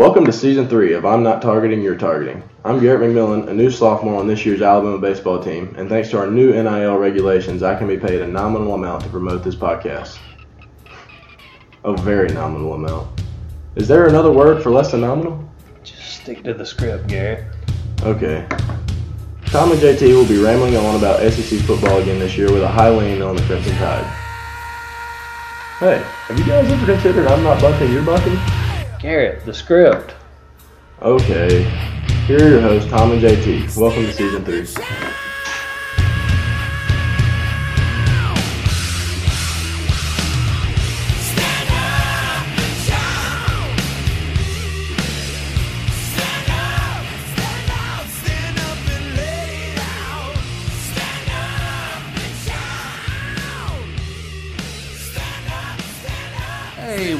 Welcome to season three of I'm Not Targeting, You're Targeting. I'm Garrett McMillan, a new sophomore on this year's Alabama baseball team, and thanks to our new NIL regulations, I can be paid a nominal amount to promote this podcast. A very nominal amount. Is there another word for less than nominal? Just stick to the script, Garrett. Okay. Tom and JT will be rambling on about SEC football again this year with a high lean on the Crimson Tide. Hey, have you guys ever considered I'm not bucking, you're bucking? Garrett, the script. Okay. Here are your hosts, Tom and JT. Welcome to season three.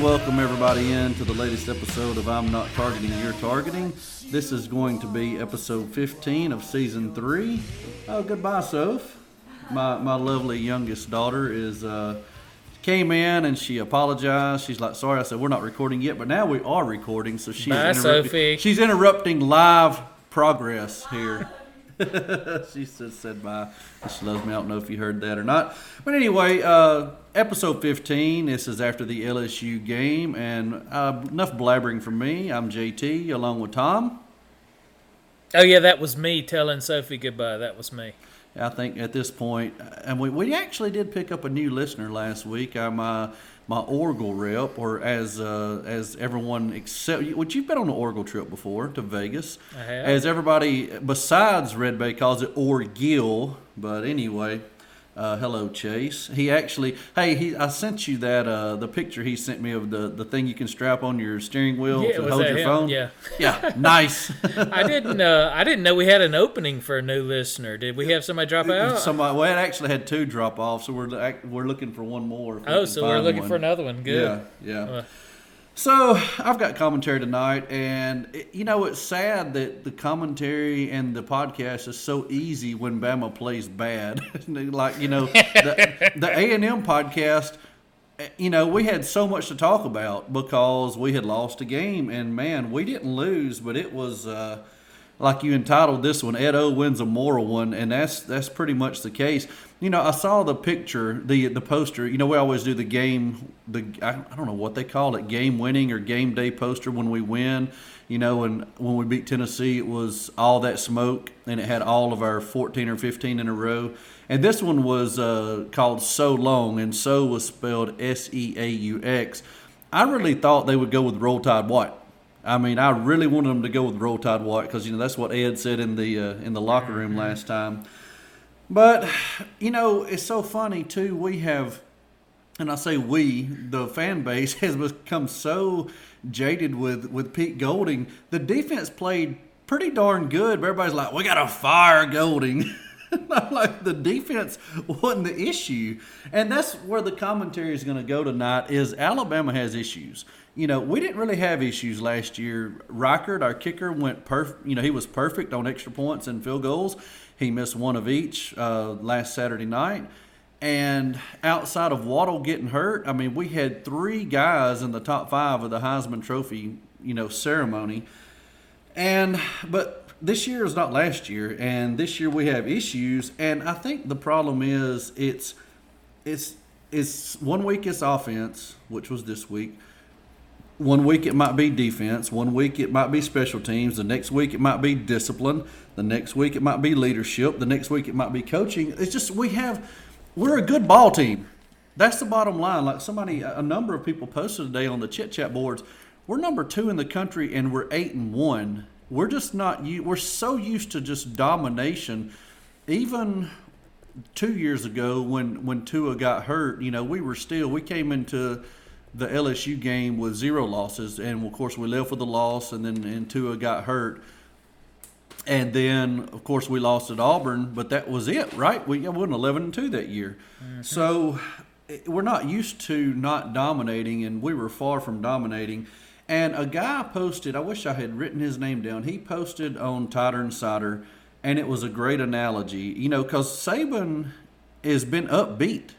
Welcome everybody in to the latest episode of I'm Not Targeting, You're Targeting. This is going to be episode 15 of season three. Oh, goodbye, Soph. My, my lovely youngest daughter is uh, came in and she apologized. She's like, "Sorry," I said, "We're not recording yet," but now we are recording, so she's Bye, interrupting- Sophie. She's interrupting live progress here. she just said bye. She loves me. I don't know if you heard that or not. But anyway, uh, episode 15. This is after the LSU game. And uh, enough blabbering from me. I'm JT along with Tom. Oh yeah, that was me telling Sophie goodbye. That was me. I think at this point, and we, we actually did pick up a new listener last week. I'm uh, my Oracle rep, or as uh, as everyone except which you've been on an Oracle trip before to Vegas. I have. As everybody besides Red Bay calls it Orgill, but anyway. Uh, hello, Chase. He actually, hey, he, I sent you that uh, the picture he sent me of the, the thing you can strap on your steering wheel Yeah, to hold your him? phone. Yeah. yeah, nice. I didn't. Uh, I didn't know we had an opening for a new listener. Did we have somebody drop out? Somebody, well, it actually had two drop offs, so we're we're looking for one more. oh, so we're looking one. for another one. Good. Yeah, yeah. Uh, So I've got commentary tonight, and it- you know it's sad that the commentary and the podcast is so easy when Bama plays bad. like you know the A and M podcast. eh, You know, we had so much to talk about because we had lost a game, and man, we didn't lose, but it was uh, like you entitled this one "Ed O wins a moral one," and that's that's pretty much the case. You know, I saw the picture, the the poster. You know, we always do the game, the I, I don't know what they call it, game winning or game day poster when we win. You know, and when we beat Tennessee, it was all that smoke, and it had all of our 14 or 15 in a row. And this one was uh, called So Long, and So was spelled S E A U X. I really thought they would go with Roll Tide White. I mean, I really wanted them to go with Roll Tide White because you know that's what Ed said in the uh, in the locker room last time. But you know, it's so funny too. We have, and I say we, the fan base has become so jaded with with Pete Golding. The defense played pretty darn good. But everybody's like, we got to fire Golding. I'm like the defense wasn't the issue, and that's where the commentary is going to go tonight. Is Alabama has issues. You know, we didn't really have issues last year. Reichard, our kicker, went perfect. You know, he was perfect on extra points and field goals. He missed one of each uh, last Saturday night. And outside of Waddle getting hurt, I mean, we had three guys in the top five of the Heisman Trophy, you know, ceremony. And but this year is not last year, and this year we have issues. And I think the problem is it's it's it's one week it's offense, which was this week. One week it might be defense. One week it might be special teams. The next week it might be discipline. The next week it might be leadership. The next week it might be coaching. It's just we have we're a good ball team. That's the bottom line. Like somebody, a number of people posted today on the chit chat boards. We're number two in the country and we're eight and one. We're just not. We're so used to just domination. Even two years ago when when Tua got hurt, you know, we were still we came into the LSU game with zero losses, and of course we left with a loss, and then and Tua got hurt, and then of course we lost at Auburn, but that was it, right? We went eleven and two that year, so eh, we're not used to not dominating, and we were far from dominating. And a guy posted, I wish I had written his name down. He posted on Tighter and Cider, and it was a great analogy. You know, because Saban has been upbeat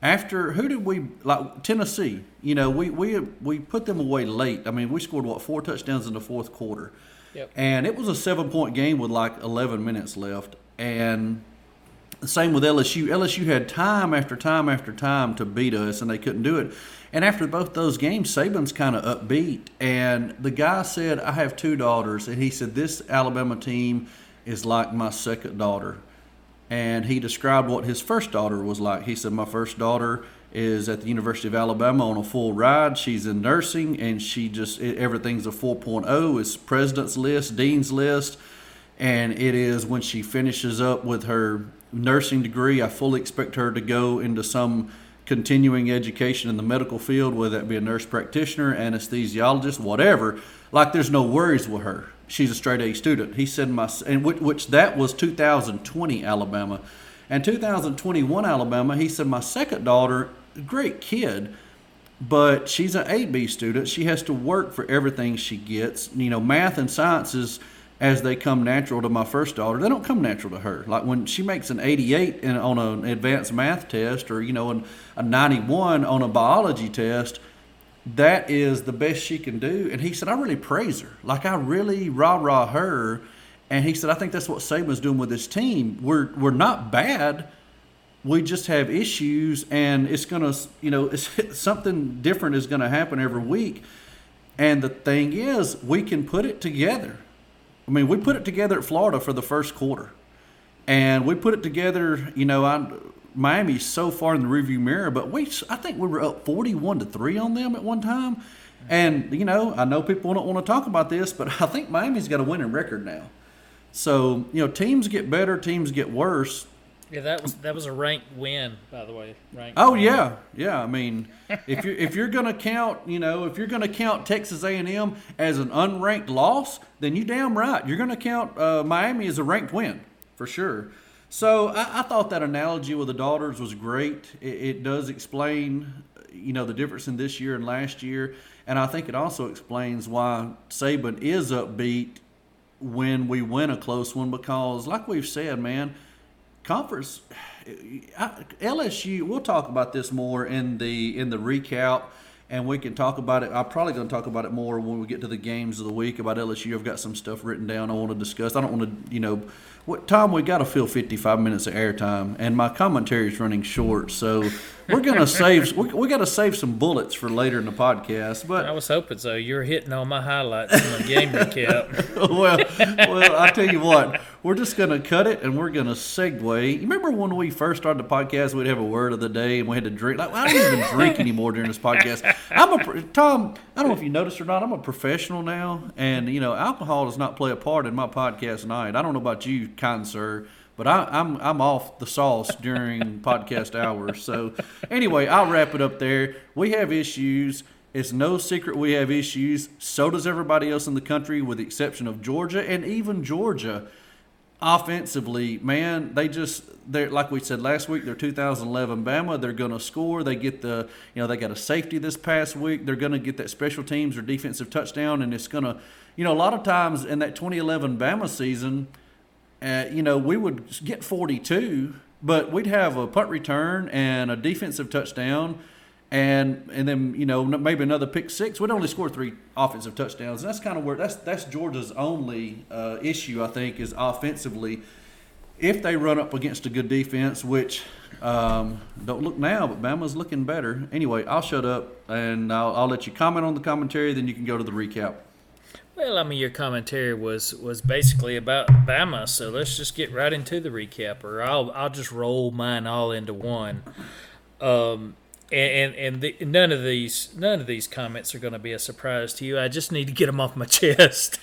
after who did we like Tennessee? You know, we we we put them away late. I mean, we scored what four touchdowns in the fourth quarter, Yep. and it was a seven point game with like eleven minutes left. And same with LSU. LSU had time after time after time to beat us, and they couldn't do it. And after both those games, Saban's kind of upbeat. And the guy said, I have two daughters. And he said, This Alabama team is like my second daughter. And he described what his first daughter was like. He said, My first daughter is at the University of Alabama on a full ride. She's in nursing, and she just, everything's a 4.0. It's president's list, dean's list and it is when she finishes up with her nursing degree. I fully expect her to go into some continuing education in the medical field, whether that be a nurse practitioner, anesthesiologist, whatever. Like there's no worries with her. She's a straight A student. He said my and which, which that was 2020 Alabama, and 2021 Alabama. He said my second daughter, great kid but she's an AB student. She has to work for everything she gets. You know, math and sciences, as they come natural to my first daughter, they don't come natural to her. Like when she makes an 88 in, on an advanced math test, or you know, an, a 91 on a biology test, that is the best she can do. And he said, I really praise her. Like I really rah rah her. And he said, I think that's what Saban's doing with his team. We're we're not bad we just have issues and it's going to you know it's, something different is going to happen every week and the thing is we can put it together i mean we put it together at florida for the first quarter. And we put it together you know I, miami's so far in the review mirror but we i think we were up 41 to 3 on them at one time. And you know i know people don't want to talk about this but i think miami's got a winning record now. So you know teams get better teams get worse Yeah, that was that was a ranked win, by the way. Ranked Oh win. yeah, yeah. I mean, if you're if you're gonna count, you know, if you're gonna count Texas A&M as an unranked loss, then you damn right you're gonna count uh, Miami as a ranked win for sure. So I, I thought that analogy with the daughters was great. It, it does explain, you know, the difference in this year and last year, and I think it also explains why Saban is upbeat when we win a close one because, like we've said, man conference uh, I- LSU we'll talk about this more in the in the recap and we can talk about it. I'm probably going to talk about it more when we get to the games of the week about LSU I've got some stuff written down I want to discuss. I don't want to you know what Tom we got to fill 55 minutes of airtime and my commentary is running short so we're going to save we, we got to save some bullets for later in the podcast But I was hoping so. You're hitting all my highlights in the game recap. well, well, I tell you what, we're just gonna cut it and we're gonna segue. You remember when we first started the podcast, we'd have a word of the day and we had to drink. Like I don't even drink anymore during this podcast. I'm a Tom. I don't know if you noticed or not. I'm a professional now, and you know, alcohol does not play a part in my podcast night. I don't know about you, kind sir. But I, I'm I'm off the sauce during podcast hours. So anyway, I'll wrap it up there. We have issues. It's no secret we have issues. So does everybody else in the country, with the exception of Georgia and even Georgia. Offensively, man, they just they're like we said last week. They're 2011 Bama. They're going to score. They get the you know they got a safety this past week. They're going to get that special teams or defensive touchdown, and it's going to you know a lot of times in that 2011 Bama season, uh, you know we would get 42, but we'd have a punt return and a defensive touchdown and and then you know maybe another pick six. We'd only score three offensive touchdowns. And that's kind of where that's that's Georgia's only uh, issue I think is offensively. If they run up against a good defense, which um, don't look now, but Bama's looking better. Anyway, I'll shut up and I'll, I'll let you comment on the commentary. Then you can go to the recap. Well, I mean, your commentary was was basically about Bama, so let's just get right into the recap, or I'll I'll just roll mine all into one. Um, and and, and the, none of these none of these comments are going to be a surprise to you. I just need to get them off my chest.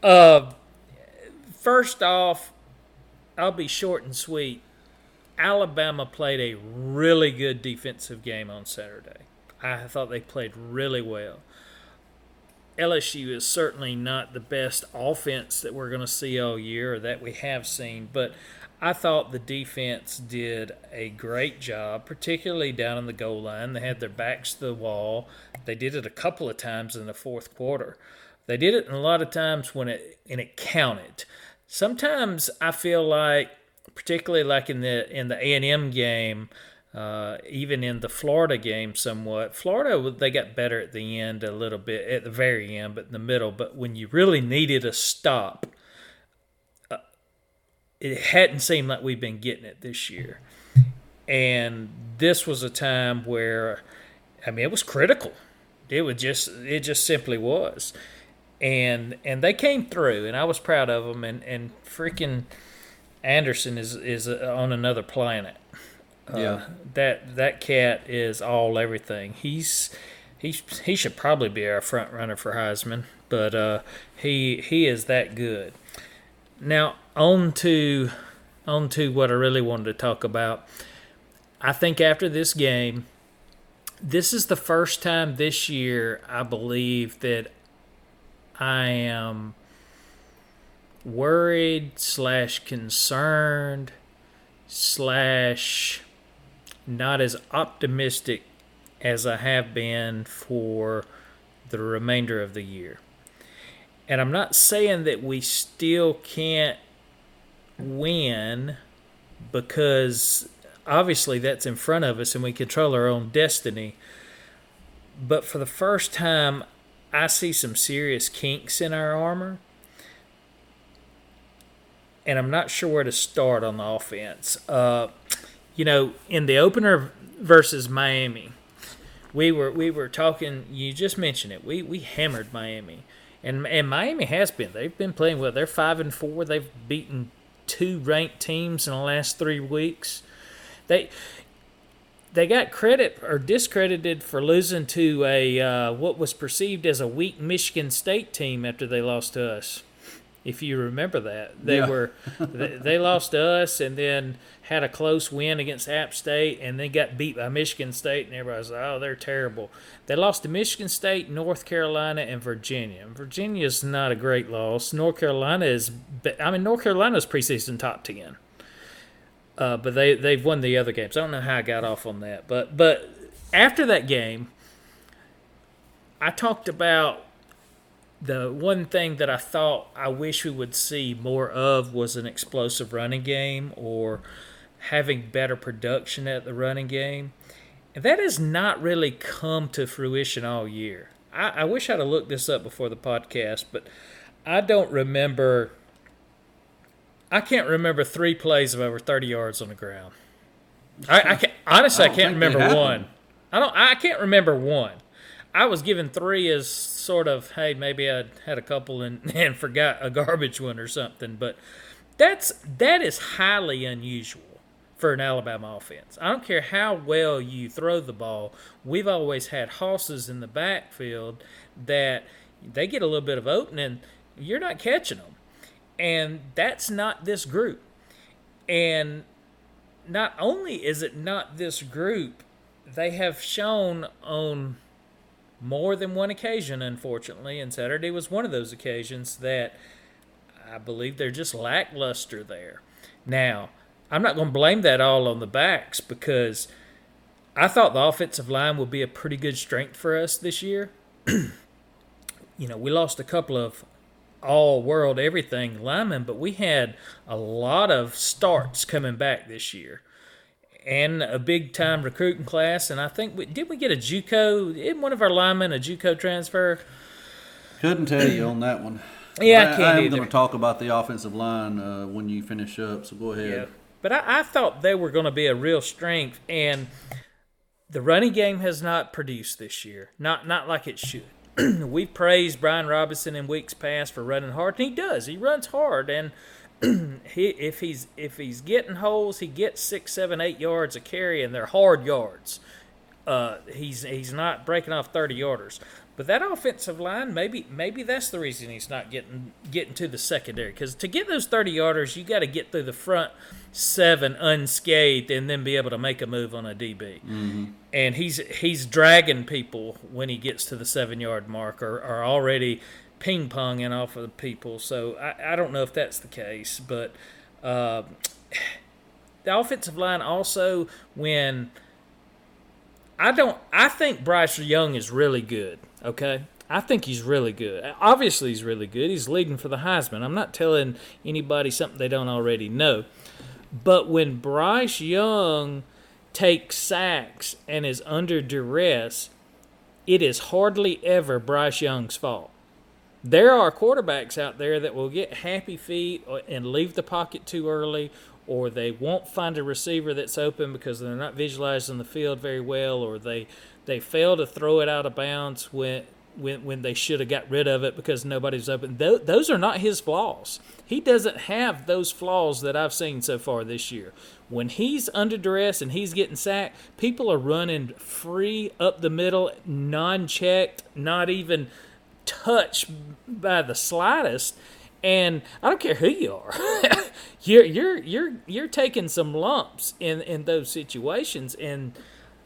uh, first off, I'll be short and sweet. Alabama played a really good defensive game on Saturday. I thought they played really well. LSU is certainly not the best offense that we're going to see all year or that we have seen, but I thought the defense did a great job, particularly down in the goal line. They had their backs to the wall. They did it a couple of times in the fourth quarter. They did it a lot of times when it and it counted. Sometimes I feel like particularly like in the in the A and M game, uh, even in the Florida game, somewhat. Florida they got better at the end a little bit at the very end, but in the middle. But when you really needed a stop, uh, it hadn't seemed like we've been getting it this year. And this was a time where, I mean, it was critical. It was just it just simply was, and and they came through, and I was proud of them. And and freaking Anderson is is on another planet. Yeah. Uh, that that cat is all everything. He's he he should probably be our front runner for Heisman, but uh, he he is that good. Now on to on to what I really wanted to talk about. I think after this game, this is the first time this year I believe that I am worried slash concerned slash not as optimistic as I have been for the remainder of the year. And I'm not saying that we still can't win because obviously that's in front of us and we control our own destiny. But for the first time, I see some serious kinks in our armor. And I'm not sure where to start on the offense. Uh, you know, in the opener versus Miami, we were we were talking. You just mentioned it. We we hammered Miami, and and Miami has been. They've been playing well. They're five and four. They've beaten two ranked teams in the last three weeks. They they got credit or discredited for losing to a uh, what was perceived as a weak Michigan State team after they lost to us. If you remember that, they Yeah. were they, they lost to us and then had a close win against App State and then got beat by Michigan State and everybody's like, oh, they're terrible. They lost to Michigan State, North Carolina, and Virginia. Virginia's not a great loss. North Carolina is, I mean, North Carolina's preseason top ten. Uh, but they they've won the other games. I don't know how I got off on that, but but after that game, I talked about the one thing that I thought I wish we would see more of was an explosive running game or having better production at the running game. And that has not really come to fruition all year. I, I wish I'd have looked this up before the podcast, but I don't remember. I can't remember three plays of over 30 yards on the ground. I, I can't, honestly, I, I can't remember one. I don't. I can't remember one. I was given three as sort of, hey, maybe I had a couple and, and forgot a garbage one or something. But that's that is highly unusual for an Alabama offense. I don't care how well you throw the ball. We've always had hosses in the backfield that they get a little bit of opening, you're not catching them, and that's not this group. And not only is it not this group, they have shown on more than one occasion, unfortunately, and Saturday was one of those occasions that I believe they're just lackluster there. Now, I'm not going to blame that all on the backs because I thought the offensive line would be a pretty good strength for us this year. you know, we lost a couple of all world everything linemen, but we had a lot of starts coming back this year and a big time recruiting class. And I think we did we get a JUCO? Did one of our linemen a JUCO transfer? Couldn't tell you on that one. Yeah, I I, can't I am going to talk about the offensive line uh, when you finish up. So go ahead. Yeah. But I, I thought they were going to be a real strength, and the running game has not produced this year. Not not like it should. we praised Brian Robinson in weeks past for running hard, and he does. He runs hard, and he if he's if he's getting holes, he gets six, seven, eight yards a carry, and they're hard yards. Uh, he's he's not breaking off thirty yarders. But that offensive line, maybe maybe that's the reason he's not getting getting to the secondary. Because to get those thirty yarders, you got to get through the front seven unscathed, and then be able to make a move on a DB. And he's he's dragging people when he gets to the seven yard mark, or, or already ping ponging off of the people. So I, I don't know if that's the case, but uh, the offensive line also when I don't. I think Bryce Young is really good. Okay, I think he's really good. Obviously, he's really good. He's leading for the Heisman. I'm not telling anybody something they don't already know. But when Bryce Young takes sacks and is under duress, it is hardly ever Bryce Young's fault. There are quarterbacks out there that will get happy feet and leave the pocket too early, or they won't find a receiver that's open because they're not visualizing the field very well, or they they fail to throw it out of bounds when when when they should have got rid of it because nobody's open. Tho- those are not his flaws. He doesn't have those flaws that I've seen so far this year. When he's under duress and he's getting sacked, people are running free up the middle, non-checked, not even touched by the slightest. And I don't care who you are, you're you're you're you're taking some lumps in in those situations. And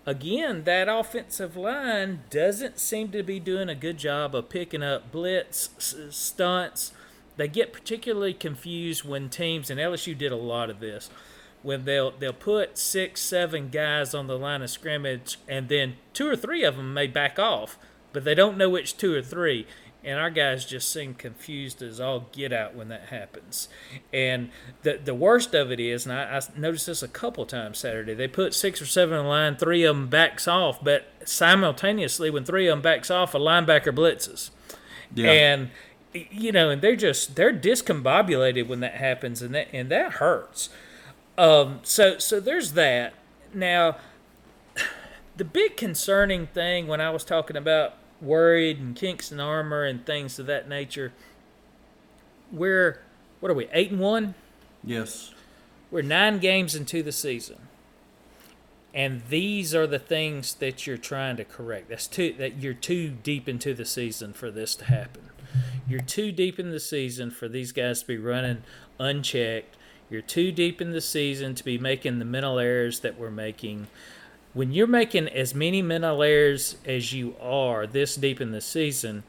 again, that offensive line doesn't seem to be doing a good job of picking up blitz stunts. They get particularly confused when teams, and LSU did a lot of this, when they'll they'll put six, seven guys on the line of scrimmage, and then two or three of them may back off, but they don't know which two or three. And our guys just seem confused as all get out when that happens. And the the worst of it is, and I, I noticed this a couple times Saturday, they put six or seven in line, three of them backs off, but simultaneously, when three of them backs off, a linebacker blitzes. Yeah. And you know, and they're just they're discombobulated when that happens, and that and that hurts. Um, so so there's that. Now, the big concerning thing when I was talking about worried and kinks in armor and things of that nature, we're what are we eight and one? yes. We're nine games into the season. And these are the things that you're trying to correct. That's too that you're too deep into the season for this to happen. You're too deep in the season for these guys to be running unchecked. You're too deep in the season to be making the mental errors that we're making. When you're making as many mental errors as you are this deep in the season,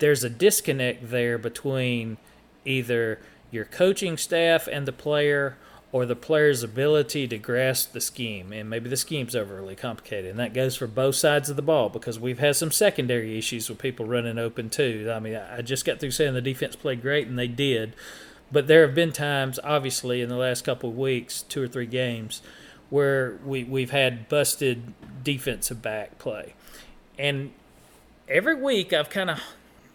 there's a disconnect there between either your coaching staff and the player or the player's ability to grasp the scheme. And maybe the scheme's overly complicated. And that goes for both sides of the ball because we've had some secondary issues with people running open too. I mean, I just got through saying the defense played great, and they did. But there have been times, obviously, in the last couple of weeks, two or three games, where we, we've had busted defensive back play. And every week I've kind of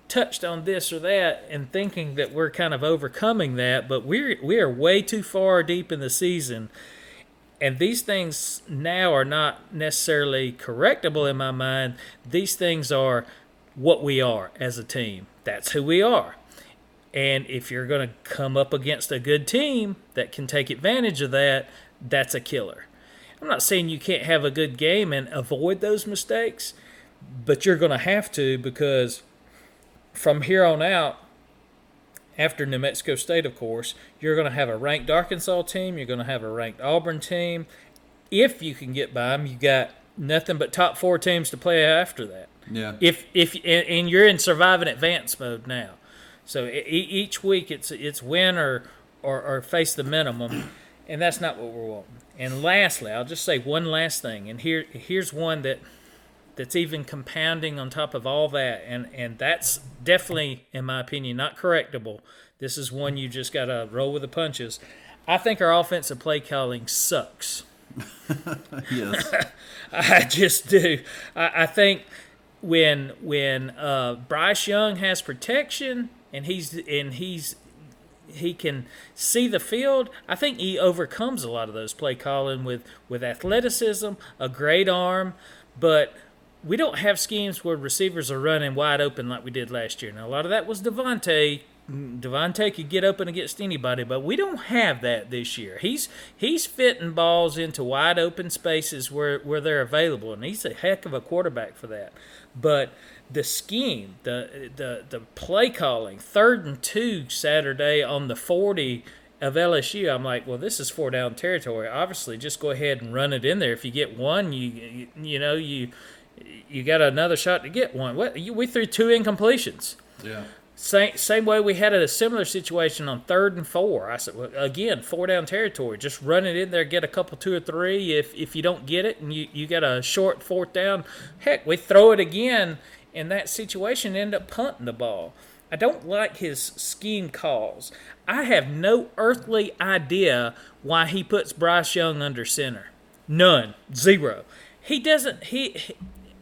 touched on this or that and thinking that we're kind of overcoming that, but we're we are way too far deep in the season. And these things now are not necessarily correctable in my mind. These things are what we are as a team. That's who we are. And if you're going to come up against a good team that can take advantage of that, that's a killer. I'm not saying you can't have a good game and avoid those mistakes, but you're going to have to because from here on out, after New Mexico State, of course, you're going to have a ranked Arkansas team. You're going to have a ranked Auburn team. If you can get by them, you got nothing but top four teams to play after that. Yeah. If if and, you're in surviving advance mode now, so each week it's it's win or, or or face the minimum, and that's not what we're wanting. And lastly, I'll just say one last thing, and here here's one that that's even compounding on top of all that, and and that's definitely, in my opinion, not correctable. This is one you just got to roll with the punches. I think our offensive play calling sucks. Yes. I just do. I, I think when when uh, Bryce Young has protection and he's and he's he can see the field. I think he overcomes a lot of those play calling with with athleticism, a great arm, but we don't have schemes where receivers are running wide open like we did last year. Now a lot of that was DeVonta. DeVonta could get open against anybody, but we don't have that this year. He's he's fitting balls into wide open spaces where, where they're available, and he's a heck of a quarterback for that. But the scheme, the the the play calling, third and two Saturday on the forty of LSU, I'm like, well, this is four down territory. Obviously, just go ahead and run it in there. If you get one, you you, you know you you got another shot to get one. What you, we threw two incompletions. Yeah. Same same way we had a similar situation on third and four. I said well, again, four down territory. Just run it in there, get a couple two or three. If if you don't get it and you, you got a short fourth down, heck, we throw it again in that situation, end up punting the ball. I don't like his scheme calls. I have no earthly idea why he puts Bryce Young under center. None. Zero. He doesn't he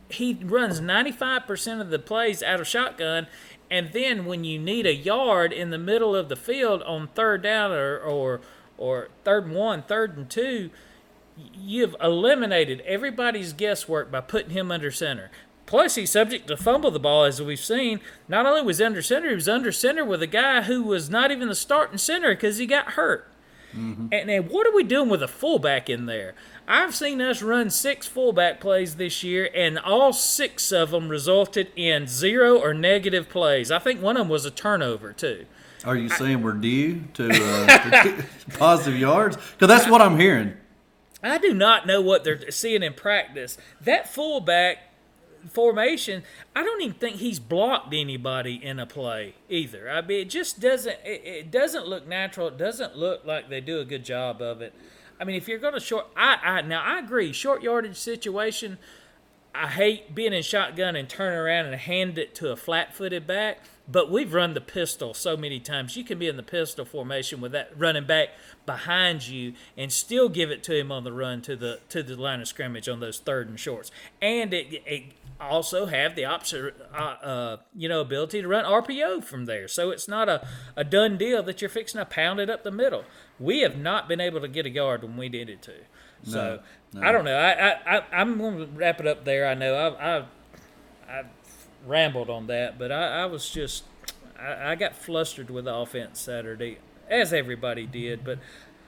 he- runs 95% of the plays out of shotgun and then when you need a yard in the middle of the field on third down or or or third and one, third and two, you've eliminated everybody's guesswork by putting him under center. Plus, he's subject to fumble the ball, as we've seen. Not only was he under center, he was under center with a guy who was not even the starting center because he got hurt. And then what are we doing with a fullback in there? I've seen us run six fullback plays this year, and all six of them resulted in zero or negative plays. I think one of them was a turnover, too. Are you saying we're due to, uh, to positive yards? Because that's what I'm hearing. I do not know what they're seeing in practice. That fullback formation, I don't even think he's blocked anybody in a play either. I mean, it just doesn't. It, it doesn't look natural. It doesn't look like they do a good job of it. I mean, if you're going to short, I, I now I agree. Short yardage situation. I hate being in shotgun and turn around and hand it to a flat-footed back. But we've run the pistol so many times. You can be in the pistol formation with that running back behind you and still give it to him on the run to the to the line of scrimmage on those third and shorts. And it, it also have the option, uh, uh, you know, ability to run RPO from there. So it's not a, a done deal that you're fixing to pound it up the middle. We have not been able to get a yard when we needed to. So I don't know. I, I, I I'm going to wrap it up there. I know I've, I've I rambled on that, but I, I was just I, I got flustered with the offense Saturday, as everybody did. But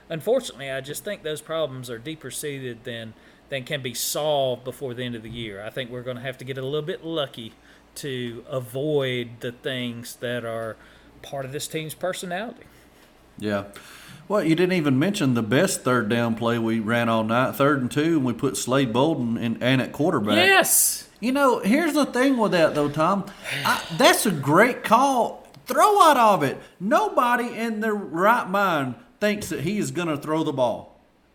unfortunately, I just think those problems are deeper seated than than can be solved before the end of the year. I think we're going to have to get a little bit lucky to avoid the things that are part of this team's personality. Yeah. Well, you didn't even mention the best third down play we ran all night, third and two, and we put Slade Bolden in, and at quarterback. Yes. You know, here's the thing with that though, Tom. I, that's a great call. Throw out of it. Nobody in their right mind thinks that he is going to throw the ball.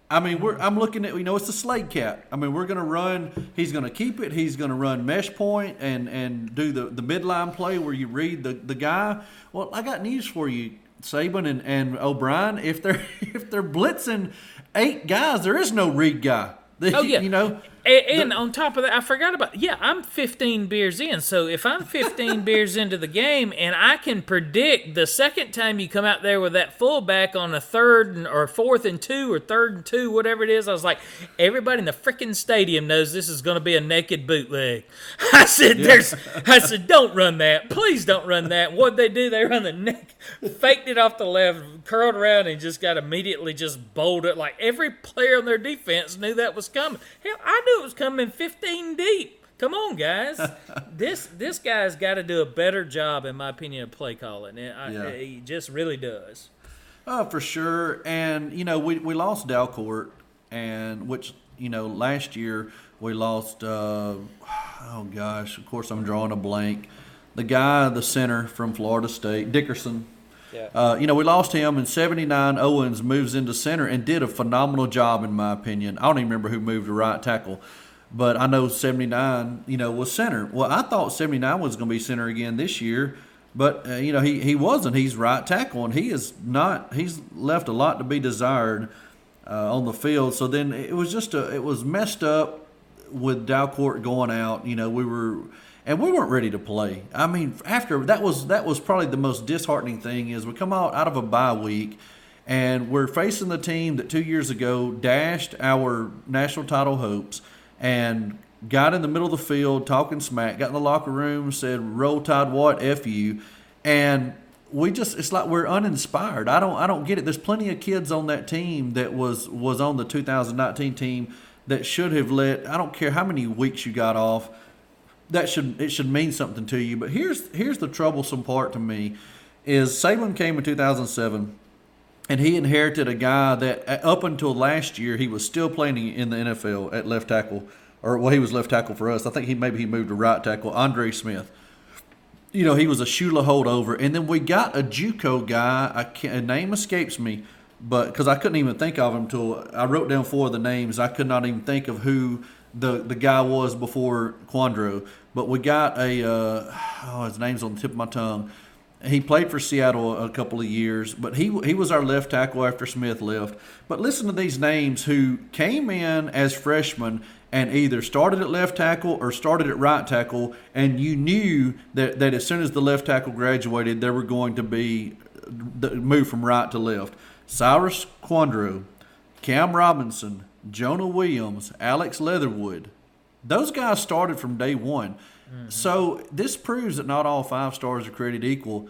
I mean, we're, I'm looking at you know it's the Slade cat. I mean, we're going to run. He's going to keep it. He's going to run mesh point and and do the the midline play where you read the the guy. Well, I got news for you, Saban and, and O'Brien. If they're if they're blitzing eight guys, there is no read guy. Oh yeah, you know. And, and on top of that, I forgot about. Yeah, I'm 15 beers in. So if I'm 15 beers into the game, and I can predict the second time you come out there with that fullback on a third and, or fourth and two or third and two, whatever it is, I was like, everybody in the freaking stadium knows this is going to be a naked bootleg. I said, "There's." I said, "Don't run that. Please don't run that." What they do? They run the neck, faked it off the left, curled around, and just got immediately just bowled it. Like every player on their defense knew that was coming. Hell, I knew it was coming 15 deep. Come on, guys. this this guy's got to do a better job, in my opinion, of play calling. I, Yeah. He just really does. Oh, for sure. And you know, we we lost Dalcourt, and which you know last year we lost. Uh, oh gosh, of course I'm drawing a blank. The guy, the center from Florida State, Dickerson. Yeah. Uh, you know, we lost him in 79. Owens moves into center and did a phenomenal job, in my opinion. I don't even remember who moved to right tackle, but I know 79, you know, was center. Well, I thought 79 was going to be center again this year, but, uh, you know, he, he wasn't. He's right tackle, and he is not, he's left a lot to be desired uh, on the field. So then it was just a, it was messed up with Dalcourt going out. You know, we were and we weren't ready to play. I mean, after that was that was probably the most disheartening thing is we come out out of a bye week and we're facing the team that two years ago dashed our national title hopes and got in the middle of the field talking smack, got in the locker room, said roll tide what F you and we just it's like we're uninspired. I don't I don't get it. There's plenty of kids on that team that was was on the 2019 team that should have let I don't care how many weeks you got off that should it should mean something to you. But here's here's the troublesome part to me is Saban came in 2007 and he inherited a guy that uh, up until last year he was still playing in the NFL at left tackle or well he was left tackle for us. I think he maybe he moved to right tackle. Andre Smith. You know he was a Shula holdover, and then we got a JUCO guy. I can't, a name escapes me, but because I couldn't even think of him until I wrote down four of the names. I could not even think of who the the guy was before Kouandjio. But we got a uh, oh his name's on the tip of my tongue. He played for Seattle a couple of years, but he he was our left tackle after Smith left. But listen to these names who came in as freshmen and either started at left tackle or started at right tackle, and you knew that, that as soon as the left tackle graduated, they were going to be the move from right to left. Cyrus Kouandjio, Cam Robinson, Jonah Williams, Alex Leatherwood. Those guys started from day one. Mm-hmm. So this proves that not all five stars are created equal.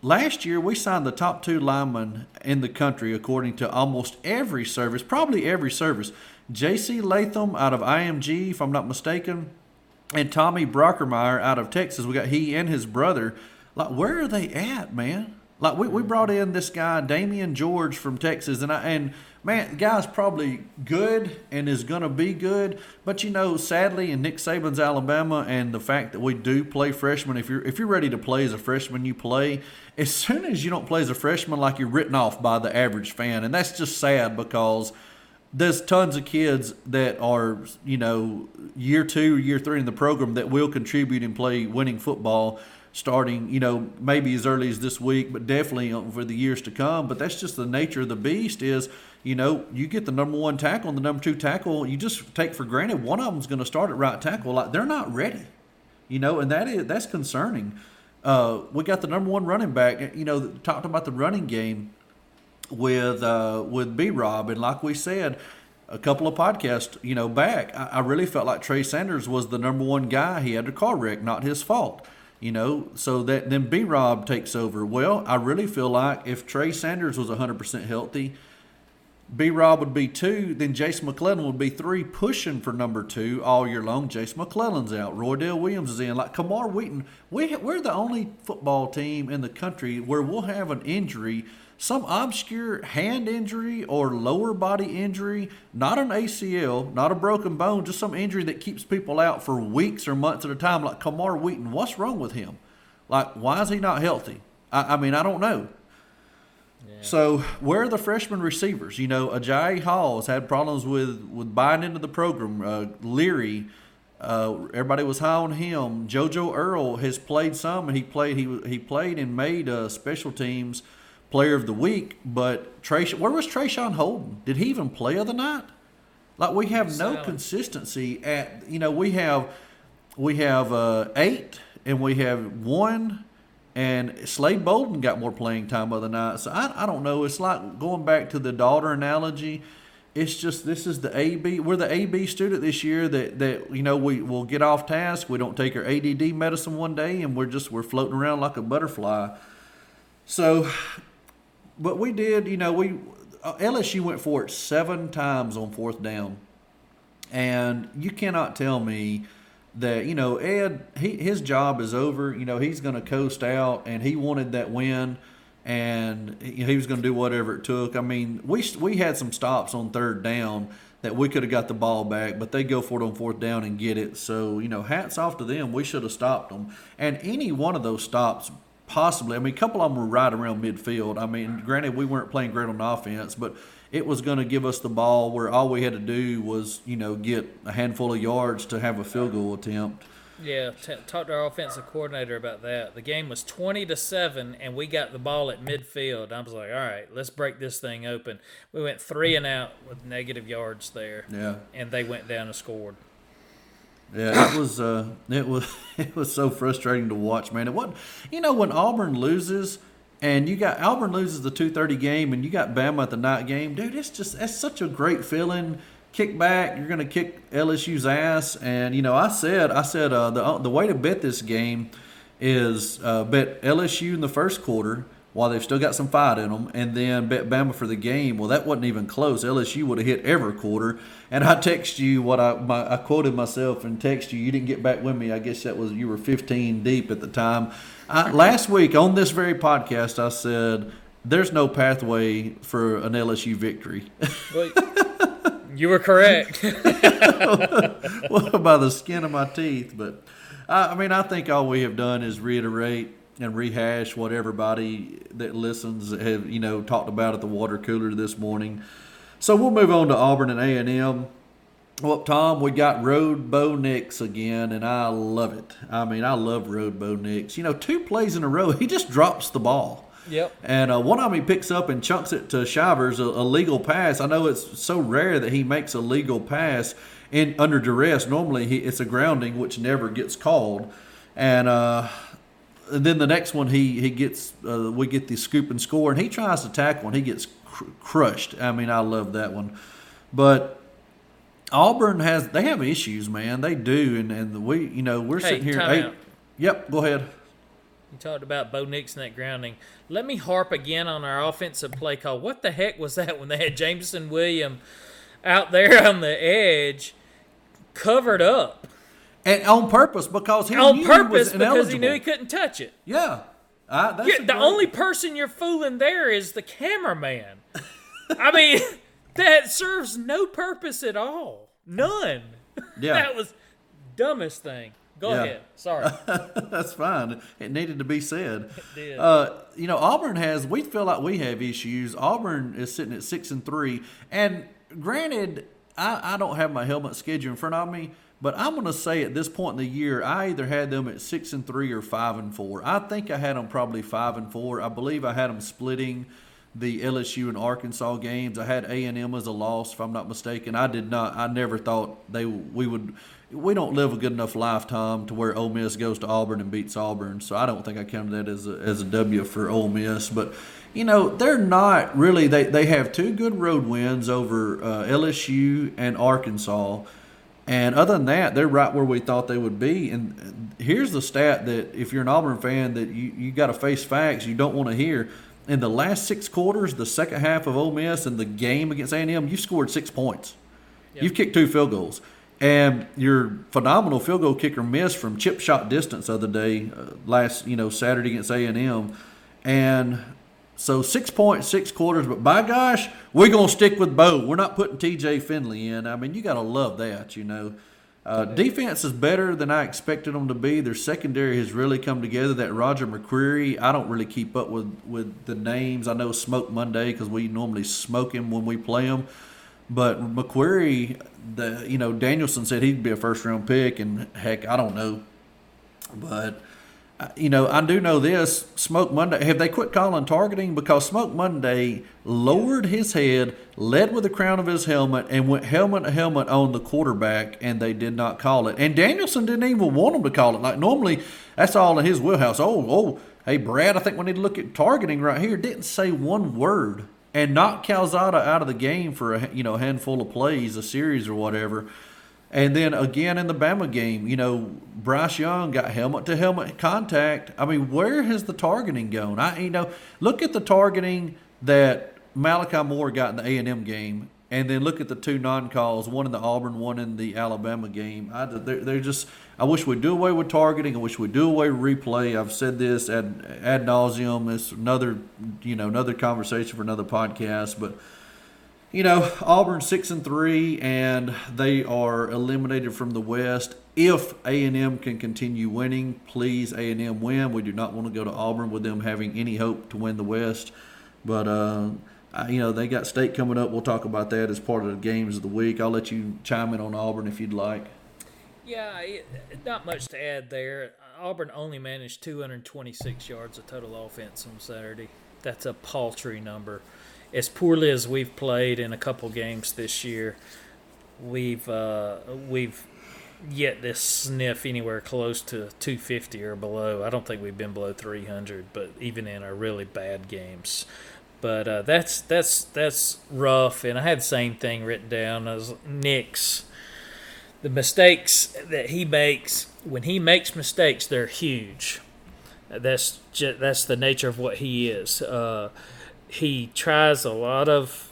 Last year, we signed the top two linemen in the country according to almost every service, probably every service. J.C. Latham out of IMG, if I'm not mistaken, and Tommy Brockermeyer out of Texas. We got he and his brother. Like, where are they at, man? Like, we, we mm. brought in this guy, Damieon George from Texas, and I and man, the guy's probably good and is gonna be good. But you know, sadly, in Nick Saban's Alabama, and the fact that we do play freshmen, if you're if you're ready to play as a freshman, you play. As soon as you don't play as a freshman, like you're written off by the average fan, and that's just sad because there's tons of kids that are, you know, year two, year three in the program that will contribute and play winning football starting, you know, maybe as early as this week, but definitely for the years to come. But that's just the nature of the beast is, you know, you get the number one tackle and the number two tackle, you just take for granted one of them's going to start at right tackle. Like they're not ready, you know, and that is that's concerning. Uh, we got the number one running back, you know, talked about the running game with uh, with B Rob, and like we said, a couple of podcasts, you know, back, I, I really felt like Trey Sanders was the number one guy. He had a car wreck, not his fault, you know. So that then B Rob takes over. Well, I really feel like if Trey Sanders was 100% healthy, B Rob would be two, then Jason McClellan would be three, pushing for number two all year long. Jason McClellan's out. Roydell Williams is in. Like Camar Wheaton, we, we're the only football team in the country where we'll have an injury, some obscure hand injury or lower body injury, not an ACL, not a broken bone, just some injury that keeps people out for weeks or months at a time. Like Camar Wheaton, what's wrong with him? Like, why is he not healthy? I, I mean, I don't know. So where are the freshman receivers? You know, Agiye Hall has had problems with with buying into the program. Uh, Leary, uh, everybody was high on him. JoJo Earle has played some, and he played he he played and made uh, special teams player of the week. But Trey, where was Traeshon Holden? Did he even play other night? Like we have no consistency at you know we have we have uh, eight and we have one and Slade Bolden got more playing time other night. So I, I don't know. It's like going back to the daughter analogy. It's just this is the AB. We're the AB student this year that that you know we will get off task. We don't take our ADD medicine one day, and we're just we're floating around like a butterfly. So, but we did. You know, we uh, LSU went for it seven times on fourth down, and you cannot tell me that you know Ed he his job is over. You know he's going to coast out, and he wanted that win, and he he was going to do whatever it took. I mean, we we had some stops on third down that we could have got the ball back, but they go for it on fourth down and get it. So you know, hats off to them. We should have stopped them, and any one of those stops. Possibly, I mean, a couple of them were right around midfield. I mean, granted, we weren't playing great on offense, but it was going to give us the ball where all we had to do was, you know, get a handful of yards to have a field goal attempt. Yeah, t- talked to our offensive coordinator about that. The game was twenty to seven, and we got the ball at midfield. I was like, "All right, let's break this thing open." We went three and out with negative yards there, Yeah, and they went down and scored. Yeah, it was uh, it was it was so frustrating to watch, man. It what you know when Auburn loses and you got Auburn loses the two thirty game, and you got Bama at the night game, dude. It's just that's such a great feeling. Kick back, you're gonna kick LSU's ass, and you know I said I said uh, the the way to bet this game is uh, bet LSU in the first quarter while they've still got some fight in them, and then bet Bama for the game. Well, that wasn't even close. LSU would have hit every quarter. And I text you what I my, I quoted myself and text you. You didn't get back with me. I guess that was you were 15 deep at the time. I, last week on this very podcast, I said there's no pathway for an LSU victory. Well, you were correct. well, by the skin of my teeth. But I, I mean, I think all we have done is reiterate and rehash what everybody that listens have you know talked about at the water cooler this morning. So we'll move on to Auburn and A and M. Well, Tom, we got Road Bo Nix again, and I love it. I mean, I love Road Bo Nix. You know, two plays in a row, he just drops the ball. Yep. And uh, one of them he picks up and chunks it to Shivers, a, a legal pass. I know it's so rare that he makes a legal pass in under duress. Normally, he, it's a grounding, which never gets called. And uh, and then the next one, he he gets uh, we get the scoop and score, and he tries to tackle, and he gets cr- crushed. I mean, I love that one, but. Auburn has they have issues, man. They do, and and we you know we're Hey, sitting here. time Hey, out. yep, go ahead. You talked about Bo Nix and that grounding. Let me harp again on our offensive play call. What the heck was that when they had Jameson William out there on the edge, covered up And on purpose because he on knew purpose he because he knew he couldn't touch it. Yeah, that's Yeah, the only person you're fooling there is the cameraman. I mean, that serves no purpose at all. None. Yeah. that was dumbest thing. Go Yeah. ahead. Sorry. That's fine. It needed to be said. did. Uh, you know, Auburn has. We feel like we have issues. Auburn is sitting at six and three. And granted, I, I don't have my helmet schedule in front of me, but I'm going to say at this point in the year, I either had them at six and three or five and four. I think I had them probably five and four. I believe I had them splitting the LSU and Arkansas games. I had A and M as a loss, if I'm not mistaken. I did not. I never thought they we would. We don't live a good enough lifetime to where Ole Miss goes to Auburn and beats Auburn. So I don't think I counted that as a, as a W for Ole Miss. But you know they're not really. They they have two good road wins over uh, LSU and Arkansas. And other than that, they're right where we thought they would be. And here's the stat that if you're an Auburn fan, that you, you got to face facts you don't want to hear. In the last six quarters, the second half of Ole Miss and the game against A&M, you scored six points. You've kicked two field goals. And your phenomenal field goal kicker missed from chip shot distance the other day, uh, last you know Saturday against A and M, and so six points, quarters. But by gosh, we're gonna stick with Bo. We're not putting T.J. Finley in. I mean, you gotta love that. You know, uh, defense is better than I expected them to be. Their secondary has really come together. That Roger McCreary, I don't really keep up with with the names. I know Smoke Monday because we normally smoke him when we play him. But McQuarrie, the you know Danielson said he'd be a first round pick, and heck, I don't know. But you know, I do know this: Smoke Monday. Have they quit calling targeting because Smoke Monday lowered his head, led with the crown of his helmet, and went helmet to helmet on the quarterback, and they did not call it. And Danielson didn't even want him to call it. Like normally, that's all in his wheelhouse. Oh, oh, hey Brad, I think we need to look at targeting right here. Didn't say one word and knocked Calzada out of the game for a you know handful of plays, a series or whatever. And then again in the Bama game, you know, Bryce Young got helmet to helmet contact. I mean, where has the targeting gone? I you know, look at the targeting that Malachi Moore got in the A and M game, and then look at the two non calls, one in the Auburn, one in the Alabama game. I they're, they're just. I wish we'd do away with targeting. I wish we'd do away with replay. I've said this ad ad nauseum. It's another you know another conversation for another podcast, but you know, Auburn six and three, and they are eliminated from the West. If A and M can continue winning, please A and M win. We do not want to go to Auburn with them having any hope to win the West. But uh, you know, they got state coming up. We'll talk about that as part of the games of the week. I'll let you chime in on Auburn if you'd like. Yeah, not much to add there. Auburn only managed 226 yards of total offense on Saturday. That's a paltry number. As poorly as we've played in a couple games this year, we've uh, we've yet to sniff anywhere close to 250 or below. I don't think we've been below 300, but even in our really bad games. But uh, that's that's that's rough, and I had the same thing written down as Nick's the mistakes that he makes when he makes mistakes they're huge that's just, that's the nature of what he is uh, he tries a lot of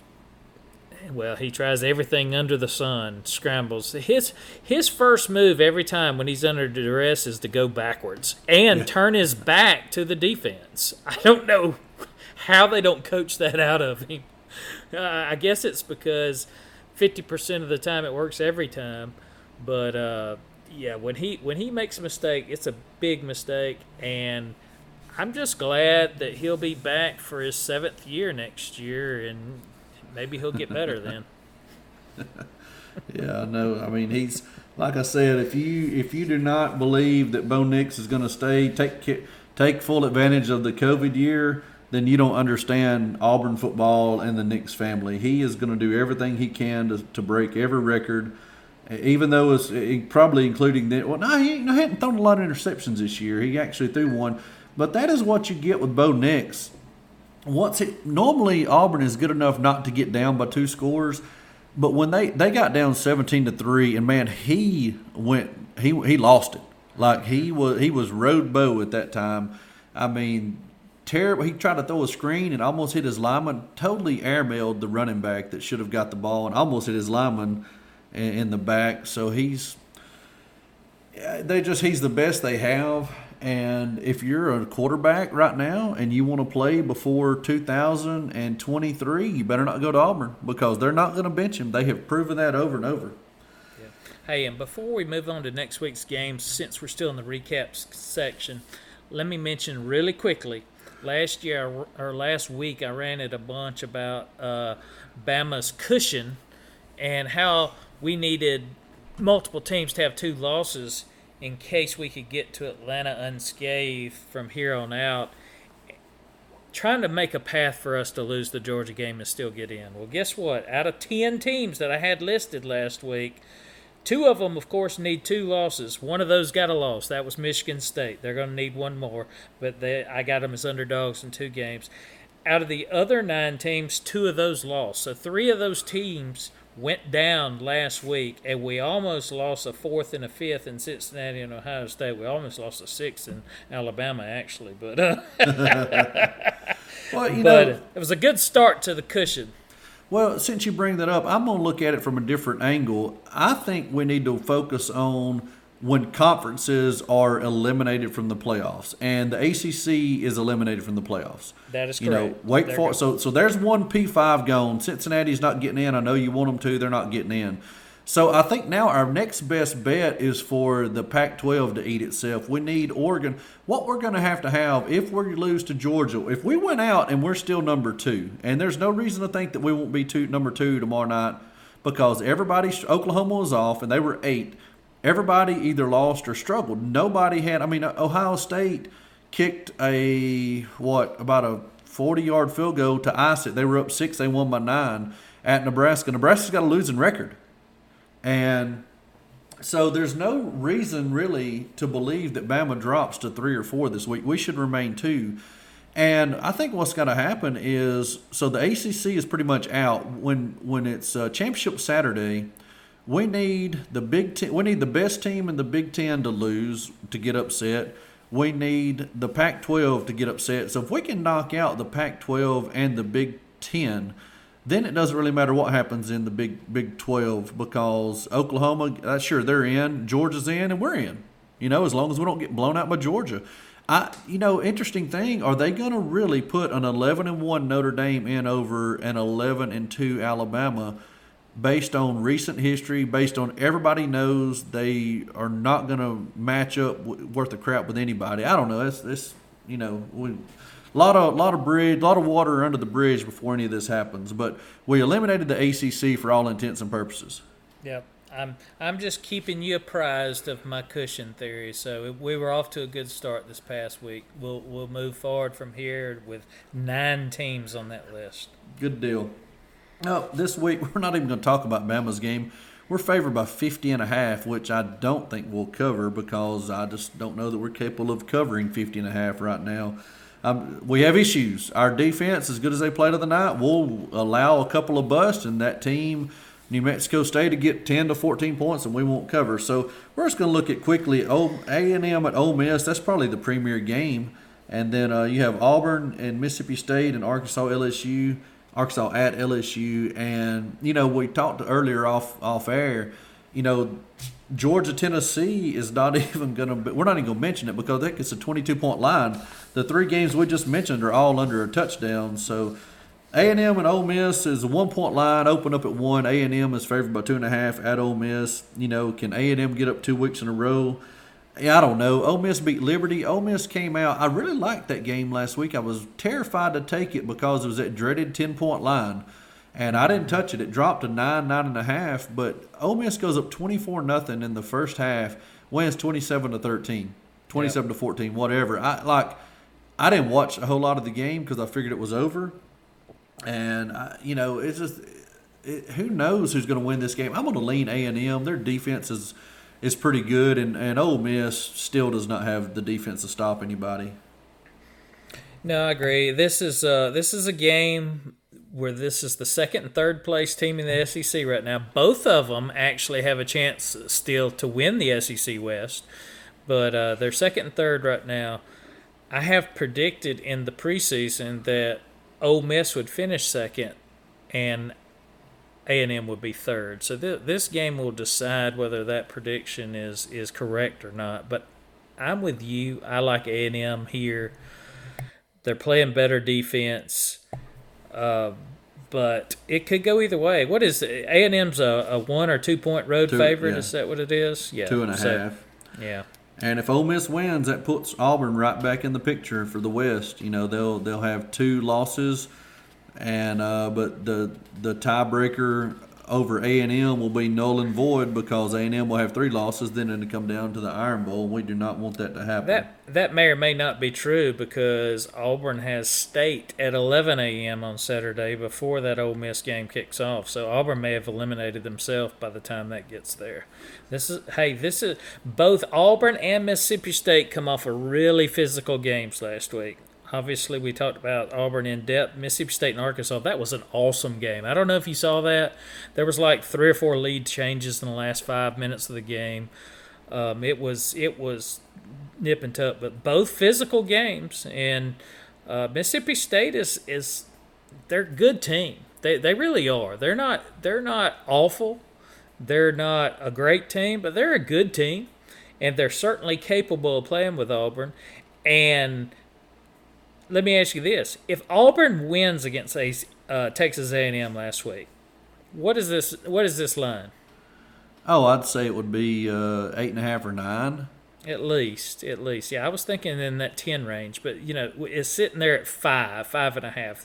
well he tries everything under the sun scrambles. His his first move every time when he's under duress is to go backwards and turn his back to the defense. I don't know how they don't coach that out of him. Uh, i guess it's because 50% of the time it works every time but uh, yeah, when he when he makes a mistake, it's a big mistake, and I'm just glad that he'll be back for his seventh year next year, and maybe he'll get better then. Yeah, I know. I mean, he's like I said. If you if you do not believe that Bo Nix is going to stay, take take full advantage of the COVID year, then you don't understand Auburn football and the Nix family. He is going to do everything he can to, to break every record, even though it's probably including that, well. No, he, he hadn't thrown a lot of interceptions this year. He actually threw one, but that is what you get with Bo Nix once it normally Auburn is good enough not to get down by two scores, but when they they got down seventeen to three, and man, he went he he lost it. Like he was he was road Bo at that time. I mean, terrible. He tried to throw a screen and almost hit his lineman. Totally airmailed the running back that should have got the ball and almost hit his lineman in, in the back. So he's they just he's the best they have. And if you're a quarterback right now and you want to play before 2023, you better not go to Auburn because they're not going to bench him. They have proven that over and over. Hey, and before we move on to next week's games, since we're still in the recaps section, let me mention really quickly. Last year or last week, I ranted a bunch about uh, Bama's cushion and how we needed multiple teams to have two losses in case we could get to Atlanta unscathed from here on out. Trying to make a path for us to lose the Georgia game and still get in. Well, guess what? Out of 10 teams that I had listed last week, two of them, of course, need two losses. One of those got a loss. That was Michigan State. They're going to need one more, but they, I got them as underdogs in two games. Out of the other nine teams, two of those lost. So three of those teams went down last week, and we almost lost a fourth and a fifth in Cincinnati and Ohio State. We almost lost a sixth in Alabama, actually, but uh, well, you but know, it was a good start to the cushion. Well, since you bring that up, I'm going to look at it from a different angle. I think we need to focus on when conferences are eliminated from the playoffs, and the ACC is eliminated from the playoffs. That is You know, correct. Wake They're Forest. So, so there's one P5 gone. Cincinnati's not getting in. I know you want them to. They're not getting in. So I think now our next best bet is for the Pac-12 to eat itself. We need Oregon. What we're going to have to have if we lose to Georgia, if we went out and we're still number two, and there's no reason to think that we won't be two, number two tomorrow night, because everybody Oklahoma was off and they were eight. Everybody either lost or struggled. Nobody had. I mean, Ohio State kicked a what about a 40 yard field goal to ice it. They were up six. They won by nine at Nebraska. Nebraska's got a losing record. And so there's no reason really to believe that Bama drops to three or four this week. We should remain two. And I think what's going to happen is so the ACC is pretty much out when when it's uh, championship Saturday. We need the big ten, we need the best team in the Big Ten to lose to get upset. We need the Pac-12 to get upset. So if we can knock out the Pac-12 and the Big Ten, then it doesn't really matter what happens in the Big Big 12 because Oklahoma, uh, sure they're in, Georgia's in, and we're in. You know, as long as we don't get blown out by Georgia. I, you know, interesting thing, are they going to really put an 11 and 1 Notre Dame in over an 11 and 2 Alabama based on recent history, based on everybody knows they are not going to match up w- worth of crap with anybody. I don't know. It's, it's you know, we, a lot of lot of bridge, a lot of water under the bridge before any of this happens. But we eliminated the ACC for all intents and purposes. Yep. I'm I'm just keeping you apprised of my cushion theory. So we were off to a good start this past week. We'll we'll move forward from here with nine teams on that list. Good deal. Now, this week we're not even going to talk about Bama's game. We're favored by 50 and a half, which I don't think we'll cover because I just don't know that we're capable of covering 50 and a half right now. Um, we have issues. Our defense, as good as they played of the night, will allow a couple of busts, and that team, New Mexico State, to get 10 to 14 points, and we won't cover. So we're just going to look at quickly A and M at Ole Miss. That's probably the premier game, and then uh, you have Auburn and Mississippi State and Arkansas LSU. Arkansas at LSU, and you know we talked earlier off off air. You know, Georgia Tennessee is not even be We're not even to mention it because that gets a 22 point line. The three games we just mentioned are all under a touchdown. So A and M and Ole Miss is a one point line. Open up at one. A and M is favored by two and a half at Ole Miss. You know, can A and M get up two weeks in a row? I don't know. Ole Miss beat Liberty. Ole Miss came out. I really liked that game last week. I was terrified to take it because it was that dreaded 10 point line. And I didn't touch it. It dropped to nine, nine and a half. But Ole Miss goes up twenty four nothing in the first half, wins twenty seven to 13, 27 to fourteen, whatever. I like. I didn't watch a whole lot of the game because I figured it was over. And I, you know, it's just it, who knows who's going to win this game. I'm going to lean A and M. Their defense is is pretty good, and and Ole Miss still does not have the defense to stop anybody. No, I agree. This is uh, this is a game where this is the second and third place team in the SEC right now. Both of them actually have a chance still to win the SEC West, but uh, they're second and third right now. I have predicted in the preseason that Ole Miss would finish second, and A and M would be third. So th- this game will decide whether that prediction is is correct or not. But I'm with you. I like A and M here. They're playing better defense, uh, but it could go either way. What is A and M's a, a one or two point road Two- favorite? yeah. Is that what it is? Yeah, Two and a half. So, Yeah. And if Ole Miss wins, that puts Auburn right back in the picture for the West. You know, they'll they'll have two losses, and uh, but the the tiebreaker over A and M will be null and void because A and M will have three losses. Then it'll come down to the Iron Bowl. and We do not want that to happen. That that may or may not be true because Auburn has state at 11 a.m. on Saturday before that Ole Miss game kicks off. So Auburn may have eliminated themselves by the time that gets there. This is hey, this is both Auburn and Mississippi State come off of really physical games last week. Obviously, we talked about Auburn in depth. Mississippi State and Arkansas. That was an awesome game. I don't know if you saw that. There was like three or four lead changes in the last five minutes of the game. Um, it was it was nip and tuck, but both physical games. And uh, Mississippi State is is they're a good team. They they really are. They're not they're not awful. They're not a great team, but they're a good team, and they're certainly capable of playing with Auburn. And let me ask you this: If Auburn wins against a, uh, Texas A&M last week, what is this? What is this line? oh, I'd say it would be uh, eight and a half or nine. At least, at least, yeah. I was thinking in that ten range, but you know, it's sitting there at five, five and a half.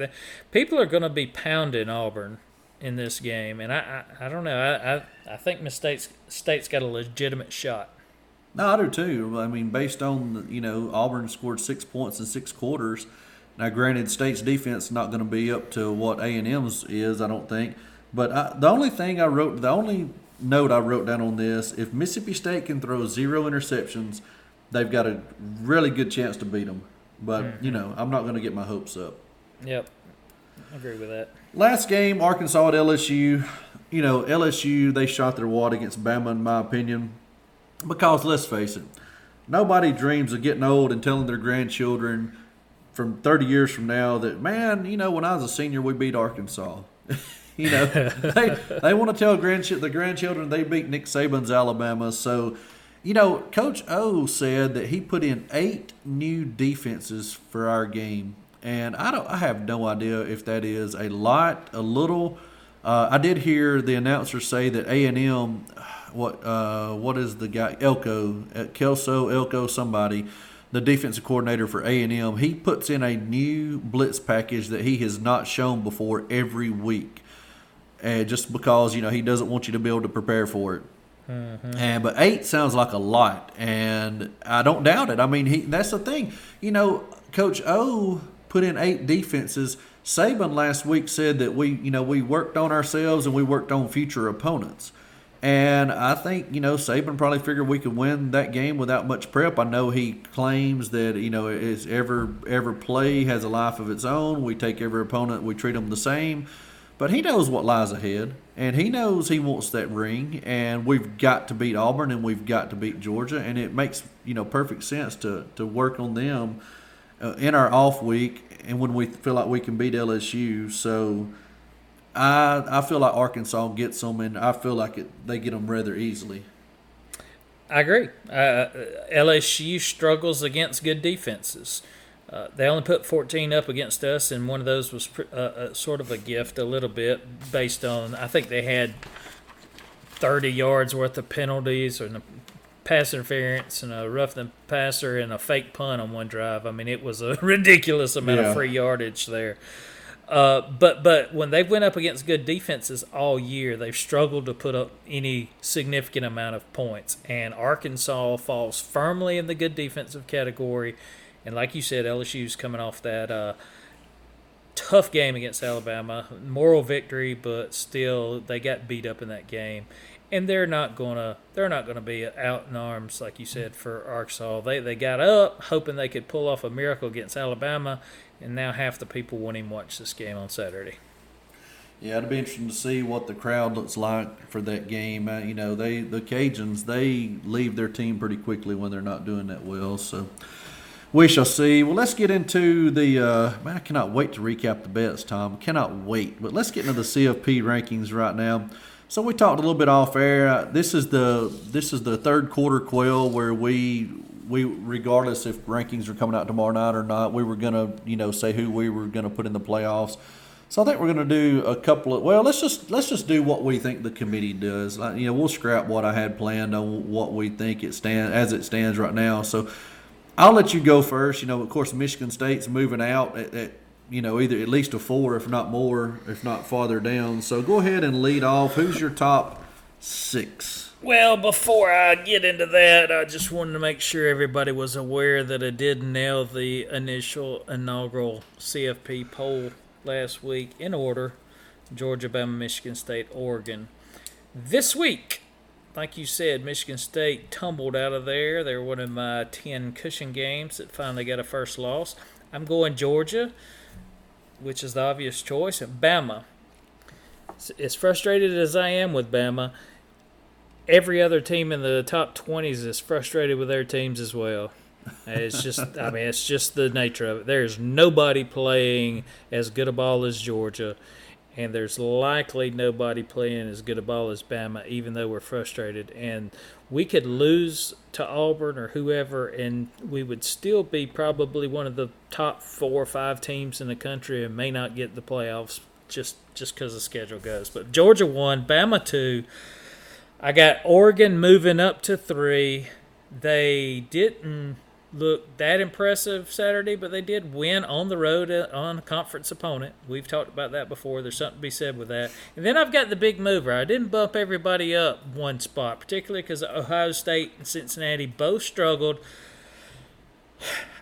People are going to be pounding Auburn in this game, and I, I, I don't know. I, I, I think Miss State's State's got a legitimate shot. No, I do too. I mean, based on you know Auburn scored six points in six quarters. Now, granted, State's defense is not going to be up to what A and M's is, I don't think. But I, the only thing I wrote, the only note I wrote down on this, if Mississippi State can throw zero interceptions, they've got a really good chance to beat them. But mm-hmm. you know, I'm not going to get my hopes up. Yep, I agree with that. Last game, Arkansas at LSU. You know, LSU they shot their wad against Bama, in my opinion, because let's face it, nobody dreams of getting old and telling their grandchildren from 30 years from now that man, you know, when I was a senior, we beat Arkansas. you know, they they want to tell grandchi- the grandchildren they beat Nick Saban's Alabama. So, you know, Coach O said that he put in eight new defenses for our game, and I don't, I have no idea if that is a lot, a little. Uh, I did hear the announcer say that A and M, what uh, what is the guy Elko, uh, Kelso Elko somebody, the defensive coordinator for A and M. He puts in a new blitz package that he has not shown before every week, and just because you know he doesn't want you to be able to prepare for it. And but eight sounds like a lot, and I don't doubt it. I mean, he that's the thing. You know, Coach O put in eight defenses. Saban last week said that we, you know, we worked on ourselves and we worked on future opponents. And I think, you know, Saban probably figured we could win that game without much prep. I know he claims that, you know, it's every every play has a life of its own. We take every opponent, we treat them the same. But he knows what lies ahead, and he knows he wants that ring. And we've got to beat Auburn, and we've got to beat Georgia, and it makes you know perfect sense to to work on them uh, in our off week, and when we feel like we can beat LSU. So I I feel like Arkansas gets them, and I feel like it, they get them rather easily. I agree. Uh, LSU struggles against good defenses. Uh, they only put 14 up against us, and one of those was pr- uh, uh, sort of a gift, a little bit based on. I think they had 30 yards worth of penalties or pass interference and a rough the passer and a fake punt on one drive. I mean, it was a ridiculous amount Yeah. of free yardage there. Uh, but but when they've went up against good defenses all year, they've struggled to put up any significant amount of points. And Arkansas falls firmly in the good defensive category. And like you said, LSU's coming off that uh, tough game against Alabama, moral victory, but still they got beat up in that game. And they're not gonna they're not gonna be out in arms like you said for Arkansas. They they got up hoping they could pull off a miracle against Alabama and now half the people won't even watch this game on Saturday. Yeah, it'll be interesting to see what the crowd looks like for that game. Uh, you know, they the Cajuns they leave their team pretty quickly when they're not doing that well. So we shall see. Well, let's get into the. Uh, man, I cannot wait to recap the bets, Tom. Cannot wait. But let's get into the CFP rankings right now. So we talked a little bit off air. This is the this is the third quarter quail where we we regardless if rankings are coming out tomorrow night or not, we were gonna you know say who we were gonna put in the playoffs. So I think we're gonna do a couple of well, let's just let's just do what we think the committee does. Like, you know, we'll scrap what I had planned on what we think it stand as it stands right now. So I'll let you go first. You know, of course, Michigan State's moving out at, at you know either at least a four, if not more, if not farther down. So go ahead and lead off. Who's your top six? Well, before I get into that, I just wanted to make sure everybody was aware that I did nail the initial inaugural CFP poll last week in order Georgia, Bama, Michigan State, Oregon. This week, like you said, Michigan State tumbled out of there. They're one of my 10 cushion games that finally got a first loss. I'm going Georgia, which is the obvious choice, and Bama. As frustrated as I am with Bama, every other team in the top 20s is frustrated with their teams as well. It's just, I mean, it's just the nature of it. There's nobody playing as good a ball as Georgia, and there's likely nobody playing as good a ball as Bama, even though we're frustrated. And we could lose to Auburn or whoever, and we would still be probably one of the top four or five teams in the country and may not get the playoffs just just because the schedule goes. But Georgia won, Bama two. I got Oregon moving up to three. They didn't look that impressive Saturday, but they did win on the road uh, on a conference opponent. We've talked about that before. There's something to be said with that. And then I've got the big mover. I didn't bump everybody up one spot, particularly because Ohio State and Cincinnati both struggled.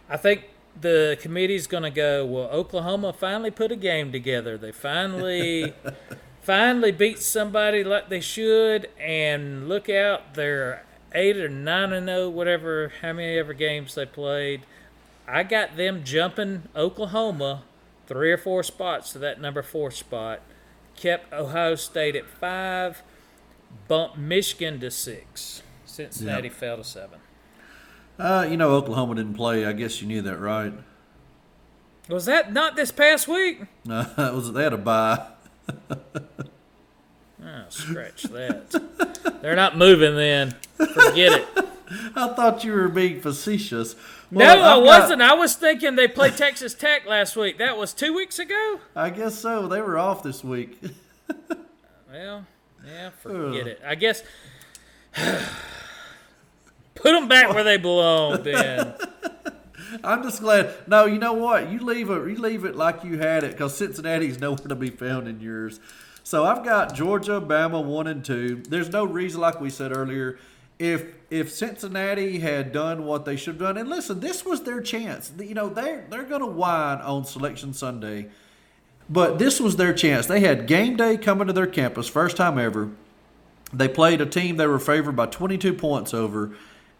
I think the committee's going to go, well, Oklahoma finally put a game together. They finally finally beat somebody like they should, and look out, they're eight or nine and zero, whatever, how many ever games they played. I got them jumping Oklahoma three or four spots to that number four spot. Kept Ohio State at five, bumped Michigan to six. Cincinnati yep. fell to seven. Uh, you know, Oklahoma didn't play. I guess you knew that, right? Was that not this past week? No, it was. They had a bye. scratch that. They're not moving then. Forget it. I thought you were being facetious. Well, no, I've I wasn't. Got... I was thinking they played Texas Tech last week. That was two weeks ago? I guess so. They were off this week. well, yeah, forget it. I guess. Put them back where they belong, Ben. I'm just glad. No, you know what? You leave it. You leave it like you had it because Cincinnati's nowhere to be found in yours. So I've got Georgia, Bama one and two. There's no reason, like we said earlier, if if Cincinnati had done what they should have done, and listen, this was their chance. You know, they're they're going to whine on Selection Sunday, but this was their chance. They had game day coming to their campus, first time ever. They played a team they were favored by 22 points over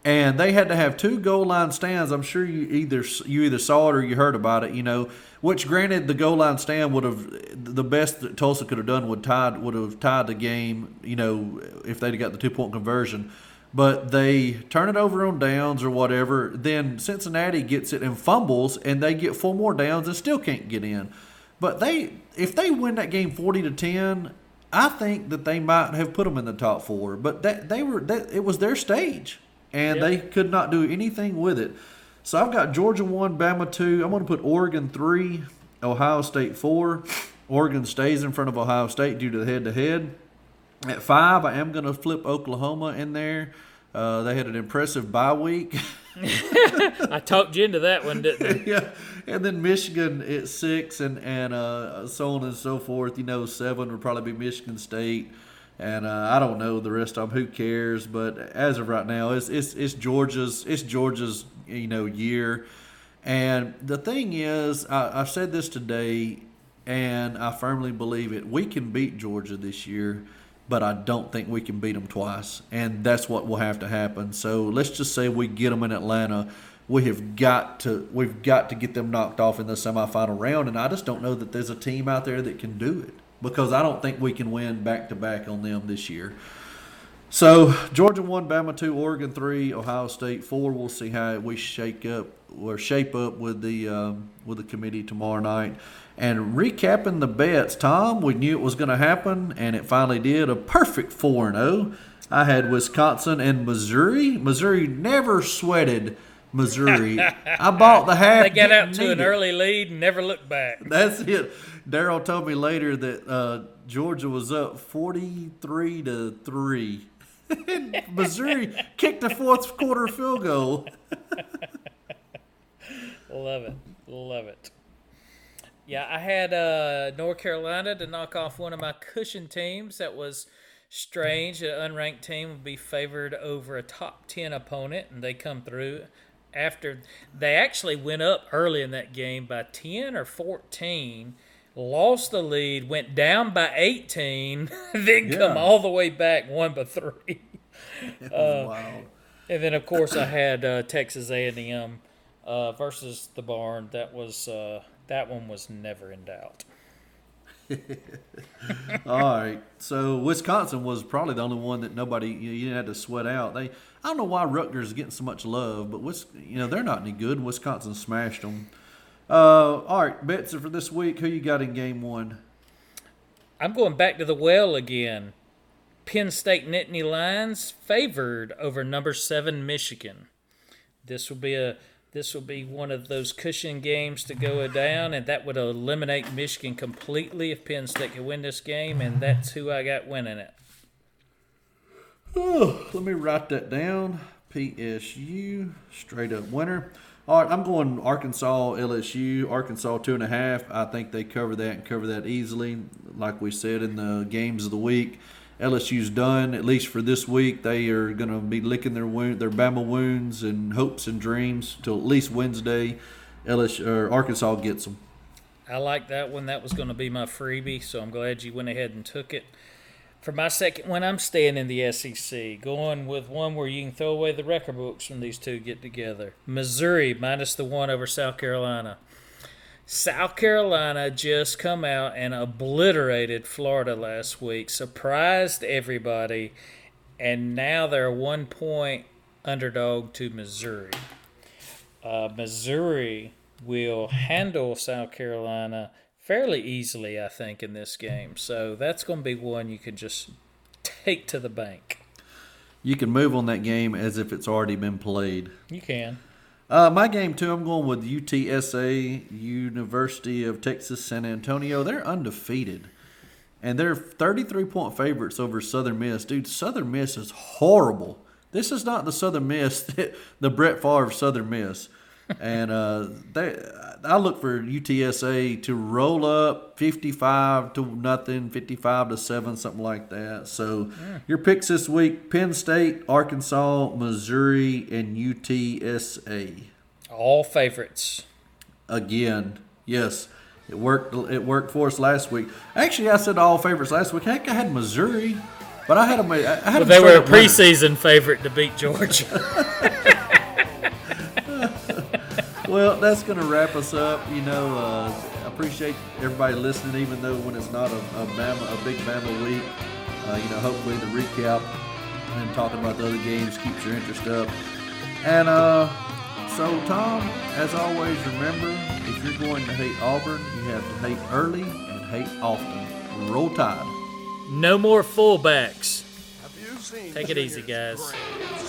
and they had to have two goal line stands. I'm sure you either you either saw it or you heard about it. You know, which granted the goal line stand would have the best that Tulsa could have done would tied would have tied the game. You know, if they'd got the two point conversion, but they turn it over on downs or whatever. Then Cincinnati gets it and fumbles, and they get four more downs and still can't get in. But they if they win that game forty to ten. I think that they might have put them in the top four, but that they were that it was their stage and yep. they could not do anything with it. So I've got Georgia one, Bama two. I'm going to put Oregon three, Ohio State four. Oregon stays in front of Ohio State due to the head to head. At five, I am going to flip Oklahoma in there. Uh, they had an impressive bye week. I talked you into that one, didn't I? yeah, and then Michigan at six, and and uh, so on and so forth. You know, seven would probably be Michigan State, and uh, I don't know the rest of them. Who cares? But as of right now, it's it's it's Georgia's it's Georgia's you know year, and the thing is, I, I've said this today, and I firmly believe it. We can beat Georgia this year but I don't think we can beat them twice, and that's what will have to happen. So let's just say we get them in Atlanta. We have got to we've got to get them knocked off in the semifinal round, and I just don't know that there's a team out there that can do it because I don't think we can win back to back on them this year. So Georgia one, Bama two, Oregon three, Ohio State four. We'll see how we shake up or shape up with the um, with the committee tomorrow night. And recapping the bets, Tom, we knew it was going to happen, and it finally did. A perfect 4 and 0. I had Wisconsin and Missouri. Missouri never sweated Missouri. I bought the half. They got out to an it. early lead and never looked back. That's it. Daryl told me later that uh, Georgia was up 43 to 3. Missouri kicked a fourth quarter field goal. Love it. Love it. Yeah, I had uh, North Carolina to knock off one of my cushion teams. That was strange. An unranked team would be favored over a top 10 opponent, and they come through. After they actually went up early in that game by 10 or 14, lost the lead, went down by 18, then come all the way back, one by three. wow. And then, of course, I had uh, Texas A&M uh, versus the Barn. That was uh, that one was never in doubt. All right. So Wisconsin was probably the only one that nobody you, you didn't have to sweat out. They I don't know why Rutgers is getting so much love, but you know they're not any good. Wisconsin smashed them. Uh, all right, Betsy for this week. Who you got in game one? I'm going back to the well again. Penn State Nittany Lions favored over number seven Michigan. This will be a this will be one of those cushion games to go down, and that would eliminate Michigan completely if Penn State could win this game, and that's who I got winning it. Oh, let me write that down. PSU straight up winner. All right, I'm going Arkansas LSU. Arkansas two and a half. I think they cover that and cover that easily. Like we said in the games of the week, LSU's done at least for this week. They are going to be licking their wound, their Bama wounds and hopes and dreams till at least Wednesday. LSU or Arkansas gets them. I like that one. That was going to be my freebie, so I'm glad you went ahead and took it. For my second one, I'm staying in the SEC, going with one where you can throw away the record books when these two get together. Missouri minus the one over South Carolina. South Carolina just come out and obliterated Florida last week, surprised everybody, and now they're one point underdog to Missouri. Uh, Missouri will handle South Carolina fairly easily, I think, in this game. So that's going to be one you can just take to the bank. You can move on that game as if it's already been played. You can. Uh, my game too. I'm going with UTSA, University of Texas San Antonio. They're undefeated, and they're 33 point favorites over Southern Miss. Dude, Southern Miss is horrible. This is not the Southern Miss, that, the Brett Favre Southern Miss. And uh, they, I look for UTSA to roll up 55 to nothing, 55 to seven, something like that. So your picks this week: Penn State, Arkansas, Missouri, and UTSA. All favorites. Again, yes, it worked. It worked for us last week. Actually, I said all favorites last week. Heck, I had Missouri, but I had them. I had them they were a straight up winning. preseason favorite to beat Georgia. Well, that's going to wrap us up. You know, uh, I appreciate everybody listening, even though when it's not a, a, Bama, a big Bama week. Uh, you know, hopefully the recap and talking about the other games keeps your interest up. And uh, so, Tom, as always, remember if you're going to hate Auburn, you have to hate early and hate often. Roll Tide. no more fullbacks. Have you seen Take it easy, guys. grades?